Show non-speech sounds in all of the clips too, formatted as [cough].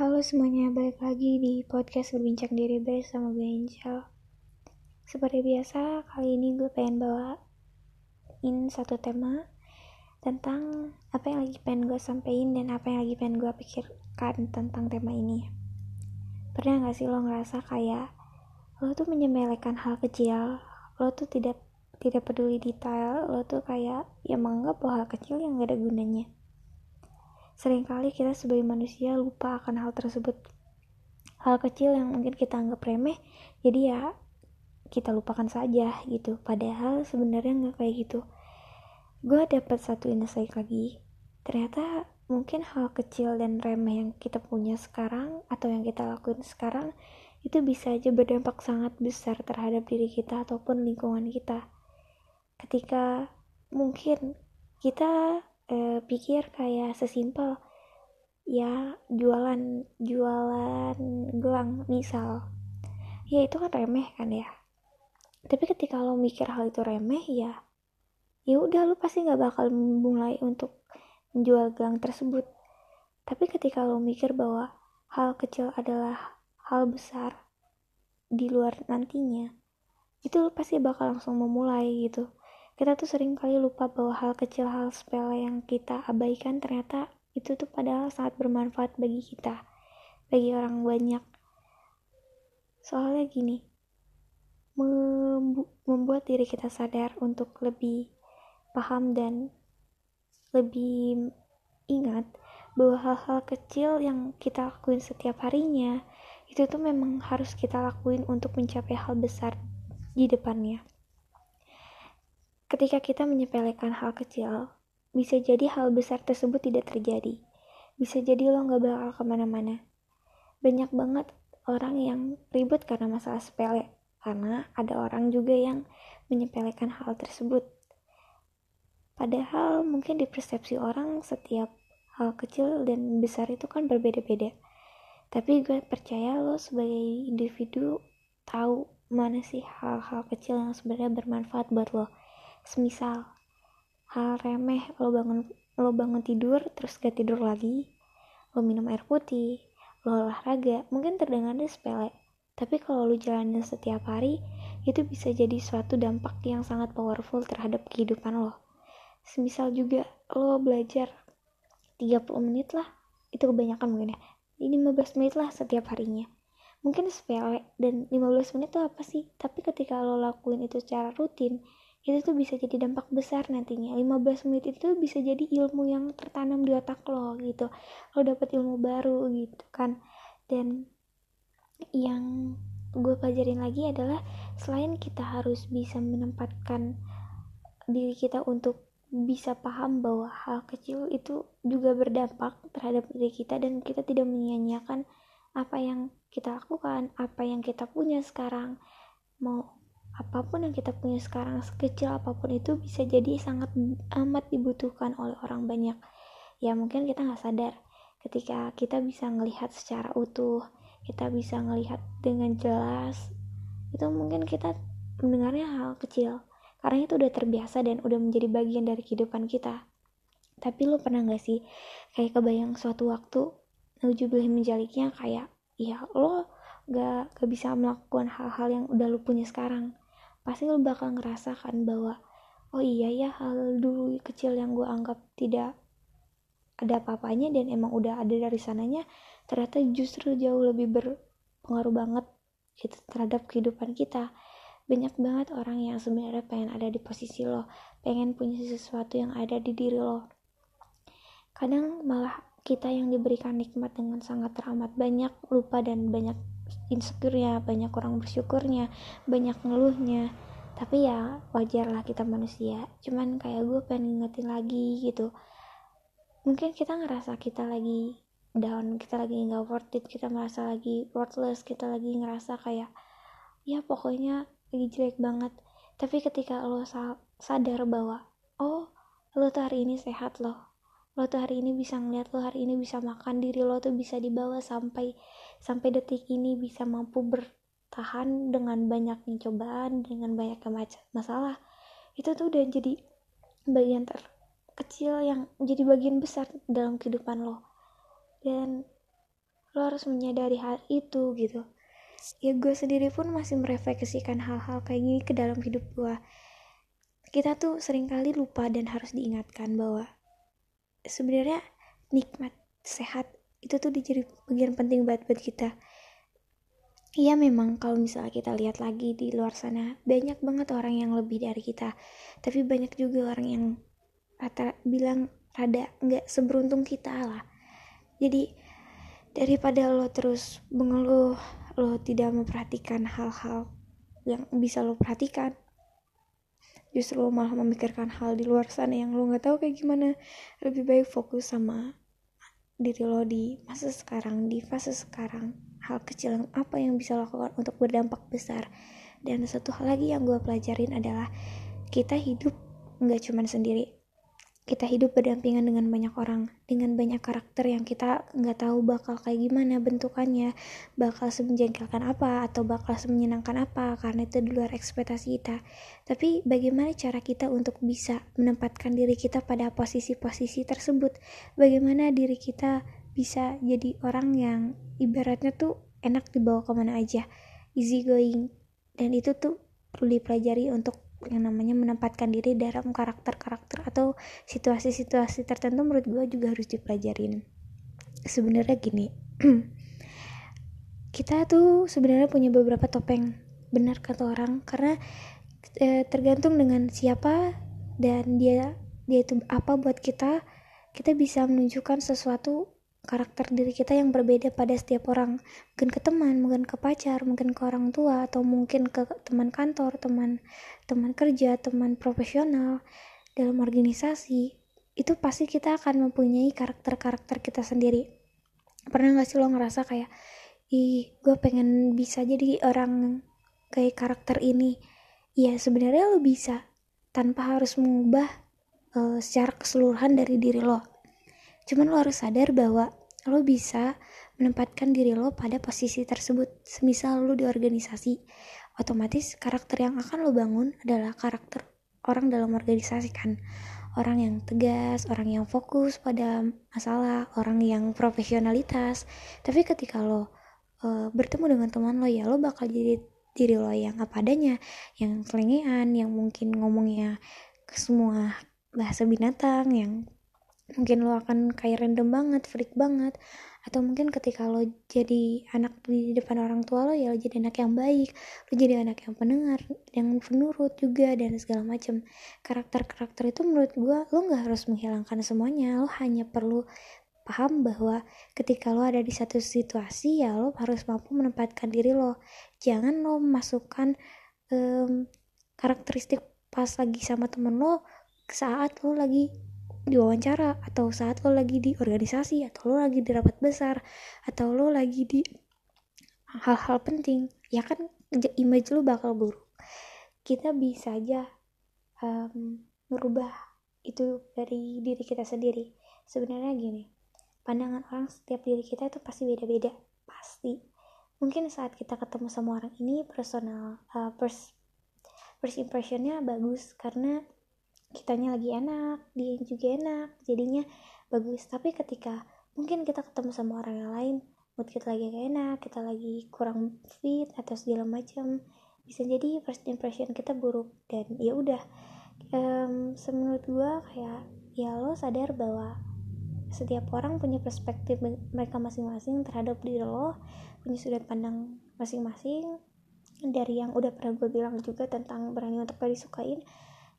Halo semuanya, balik lagi di podcast Berbincang Diri bersama gue Angel. Seperti biasa, kali ini gue pengen bawain satu tema Tentang apa yang lagi pengen gue sampein dan apa yang lagi pengen gue pikirkan tentang tema ini. Pernah gak sih lo ngerasa kayak Lo tuh menyemelekan hal kecil Lo tuh tidak tidak peduli detail Lo tuh kayak ya menganggap hal kecil yang gak ada gunanya Seringkali kita sebagai manusia lupa akan hal tersebut. Hal kecil yang mungkin kita anggap remeh, jadi ya kita lupakan saja gitu. Padahal sebenarnya nggak kayak gitu. Gue dapat satu insight lagi. Ternyata mungkin hal kecil dan remeh yang kita punya sekarang atau yang kita lakuin sekarang itu bisa aja berdampak sangat besar terhadap diri kita ataupun lingkungan kita. Ketika mungkin kita eh, pikir kayak sesimpel ya jualan jualan gelang misal. Ya itu kan remeh kan ya. Tapi ketika lo mikir hal itu remeh ya ya udah lo pasti nggak bakal mulai untuk menjual gelang tersebut. Tapi ketika lo mikir bahwa hal kecil adalah hal besar di luar nantinya itu lo pasti bakal langsung memulai gitu kita tuh sering kali lupa bahwa hal kecil hal sepele yang kita abaikan ternyata itu tuh padahal sangat bermanfaat bagi kita bagi orang banyak soalnya gini membuat diri kita sadar untuk lebih paham dan lebih ingat bahwa hal-hal kecil yang kita lakuin setiap harinya itu tuh memang harus kita lakuin untuk mencapai hal besar di depannya. Ketika kita menyepelekan hal kecil, bisa jadi hal besar tersebut tidak terjadi. Bisa jadi lo gak bakal ke mana-mana. Banyak banget orang yang ribut karena masalah sepele, karena ada orang juga yang menyepelekan hal tersebut. Padahal mungkin di persepsi orang setiap hal kecil dan besar itu kan berbeda-beda. Tapi gue percaya lo sebagai individu tahu mana sih hal-hal kecil yang sebenarnya bermanfaat buat lo semisal hal remeh lo bangun lo bangun tidur terus gak tidur lagi lo minum air putih lo olahraga mungkin terdengarnya sepele tapi kalau lo jalanin setiap hari itu bisa jadi suatu dampak yang sangat powerful terhadap kehidupan lo. Semisal juga lo belajar 30 menit lah itu kebanyakan mungkin ya ini 15 menit lah setiap harinya. Mungkin sepele dan 15 menit itu apa sih? Tapi ketika lo lakuin itu secara rutin itu tuh bisa jadi dampak besar nantinya. 15 menit itu bisa jadi ilmu yang tertanam di otak lo gitu. Lo dapet ilmu baru gitu kan. Dan yang gue pelajarin lagi adalah selain kita harus bisa menempatkan diri kita untuk bisa paham bahwa hal kecil itu juga berdampak terhadap diri kita dan kita tidak menyia-nyiakan apa yang kita lakukan, apa yang kita punya sekarang, mau apa pun yang kita punya sekarang sekecil apa pun itu bisa jadi sangat amat dibutuhkan oleh orang banyak. Ya mungkin kita nggak sadar ketika kita bisa melihat secara utuh kita bisa melihat dengan jelas itu mungkin kita mendengarnya hal kecil. Karena itu udah terbiasa dan udah menjadi bagian dari kehidupan kita. Tapi lo pernah gak sih kayak kebayang suatu waktu Naujubillah menjaliknya kayak ya lo gak, gak bisa melakukan hal-hal yang udah lo punya sekarang pasti lo bakal ngerasakan bahwa oh iya ya hal dulu kecil yang gue anggap tidak ada apa-apanya dan emang udah ada dari sananya ternyata justru jauh lebih berpengaruh banget gitu terhadap kehidupan kita. Banyak banget orang yang sebenarnya pengen ada di posisi lo pengen punya sesuatu yang ada di diri lo. Kadang malah kita yang diberikan nikmat dengan sangat teramat banyak lupa dan banyak insecure ya banyak kurang bersyukurnya banyak ngeluhnya. Tapi ya wajar lah kita manusia. Cuman kayak gue pengen ngingetin lagi gitu. Mungkin kita ngerasa kita lagi down kita lagi nggak worth it kita merasa lagi worthless kita lagi ngerasa kayak ya pokoknya lagi jelek banget. Tapi ketika lo sadar bahwa oh lo tuh hari ini sehat loh lo tuh hari ini bisa ngeliat lo hari ini bisa makan diri lo tuh bisa dibawa sampai sampai detik ini bisa mampu bertahan dengan banyaknya cobaan dengan banyaknya masalah. Itu tuh udah jadi bagian terkecil yang jadi bagian besar dalam kehidupan lo. Dan lo harus menyadari hal itu gitu. Ya gue sendiri pun masih merefleksikan hal-hal kayak gini ke dalam hidup gue. Kita tuh sering kali lupa dan harus diingatkan bahwa sebenarnya nikmat sehat itu tuh jadi bagian penting banget buat kita. Iya memang kalau misalnya kita lihat lagi di luar sana banyak banget orang yang lebih dari kita. Tapi banyak juga orang yang rata bilang rada nggak seberuntung kita lah. Jadi daripada lo terus mengeluh lo tidak memperhatikan hal-hal yang bisa lo perhatikan justru lo malah memikirkan hal di luar sana yang lo nggak tahu kayak gimana. Lebih baik fokus sama diri lo di masa sekarang di fase sekarang. Hal kecil yang apa yang bisa lakukan untuk berdampak besar. Dan satu hal lagi yang gue pelajarin adalah kita hidup nggak cuman sendiri kita hidup berdampingan dengan banyak orang dengan banyak karakter yang kita nggak tahu bakal kayak gimana bentukannya. Bakal semenjengkelkan apa atau bakal semenyenangkan apa karena itu di luar ekspektasi kita. Tapi bagaimana cara kita untuk bisa menempatkan diri kita pada posisi-posisi tersebut? Bagaimana diri kita bisa jadi orang yang ibaratnya tuh enak dibawa ke mana aja easy going. Dan itu tuh perlu dipelajari untuk yang namanya menempatkan diri dalam karakter-karakter atau situasi-situasi tertentu menurut gue juga harus dipelajarin. Sebenarnya gini [clears throat] kita tuh sebenarnya punya beberapa topeng benar kata orang karena e, tergantung dengan siapa dan dia dia itu apa buat kita kita bisa menunjukkan sesuatu karakter diri kita yang berbeda pada setiap orang. Mungkin ke teman mungkin ke pacar mungkin ke orang tua atau mungkin ke teman kantor teman teman kerja teman profesional dalam organisasi itu pasti kita akan mempunyai karakter-karakter kita sendiri. Pernah gak sih lo ngerasa kayak ih gue pengen bisa jadi orang kayak karakter ini. Ya sebenarnya lo bisa tanpa harus mengubah uh, secara keseluruhan dari diri lo Cuman lo harus sadar bahwa lo bisa menempatkan diri lo pada posisi tersebut. Semisal lo di organisasi, otomatis karakter yang akan lo bangun adalah karakter orang dalam organisasi kan. Orang yang tegas, orang yang fokus pada masalah, orang yang profesionalitas. Tapi ketika lo uh, bertemu dengan teman lo ya lo bakal jadi diri lo yang apa adanya, yang selengean, yang mungkin ngomongnya ke semua bahasa binatang, yang mungkin lo akan kayak random banget freak banget. Atau mungkin ketika lo jadi anak di depan orang tua lo ya lo jadi anak yang baik lo jadi anak yang pendengar yang penurut juga dan segala macam karakter-karakter itu menurut gue lo nggak harus menghilangkan semuanya. Lo hanya perlu paham bahwa ketika lo ada di satu situasi ya lo harus mampu menempatkan diri lo. Jangan lo masukkan um, karakteristik pas lagi sama temen lo saat lo lagi diwawancara atau saat lo lagi di organisasi atau lo lagi di rapat besar atau lo lagi di hal-hal penting ya kan image lo bakal buruk. Kita bisa aja um, merubah itu dari diri kita sendiri. Sebenarnya gini pandangan orang setiap diri kita itu pasti beda-beda pasti. Mungkin saat kita ketemu sama orang ini personal uh, first first impressionnya bagus karena kitanya lagi enak dia juga enak jadinya bagus. Tapi ketika mungkin kita ketemu sama orang yang lain mood kita lagi gak enak kita lagi kurang fit atau segala macam bisa jadi first impression kita buruk. Dan ya udah um, menurut gua kayak ya lo sadar bahwa setiap orang punya perspektif mereka masing-masing terhadap diri lo punya sudut pandang masing-masing. Dari yang udah pernah gue bilang juga tentang berani untuk gak disukain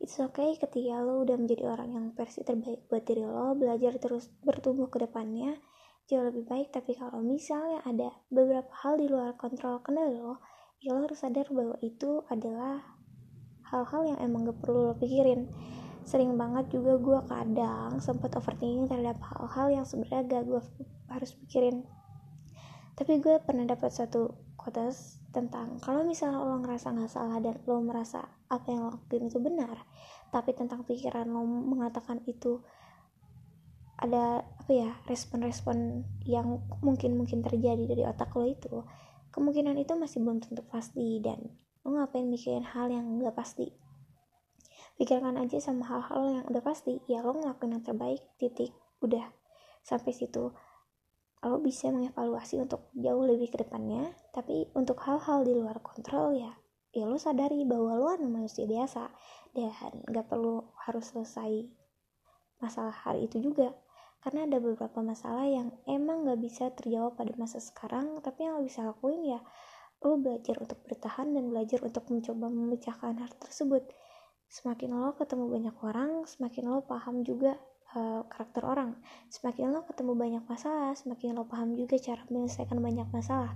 It's okay ketika lo udah menjadi orang yang versi terbaik buat diri lo, belajar terus bertumbuh ke depannya, jauh lebih baik. Tapi kalau misalnya ada beberapa hal di luar kontrol kendali lo, ya lo harus sadar bahwa itu adalah hal-hal yang emang gak perlu lo pikirin. Sering banget juga gue kadang sempat overthinking terhadap hal-hal yang sebenarnya gak gue harus pikirin. Tapi gue pernah dapat satu quotes tentang kalau misalnya lo ngerasa nggak salah dan lo merasa apa yang lo lakuin itu benar tapi tentang pikiran lo mengatakan itu ada apa ya respon-respon yang mungkin mungkin terjadi dari otak lo itu kemungkinan itu masih belum tentu pasti dan lo ngapain mikirin hal yang nggak pasti? Pikirkan aja sama hal-hal yang udah pasti ya lo ngelakuin yang terbaik titik udah sampai situ lo bisa mengevaluasi untuk jauh lebih ke depannya tapi untuk hal-hal di luar kontrol ya ya lo sadari bahwa lo adalah manusia biasa dan gak perlu harus selesai masalah hari itu juga. Karena ada beberapa masalah yang emang gak bisa terjawab pada masa sekarang tapi yang lo bisa lakuin ya lo belajar untuk bertahan dan belajar untuk mencoba memecahkan hal tersebut. Semakin lo ketemu banyak orang semakin lo paham juga uh, karakter orang. Semakin lo ketemu banyak masalah semakin lo paham juga cara menyelesaikan banyak masalah.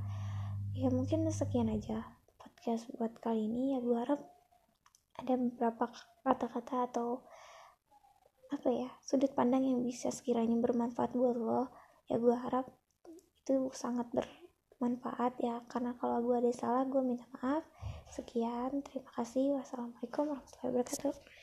Ya mungkin sekian aja podcast buat kali ini. Ya gue harap ada beberapa kata-kata atau apa ya sudut pandang yang bisa sekiranya bermanfaat buat lo. Ya gue harap itu sangat bermanfaat ya. Karena kalau gue ada salah gue minta maaf. Sekian terima kasih. Wassalamualaikum warahmatullahi wabarakatuh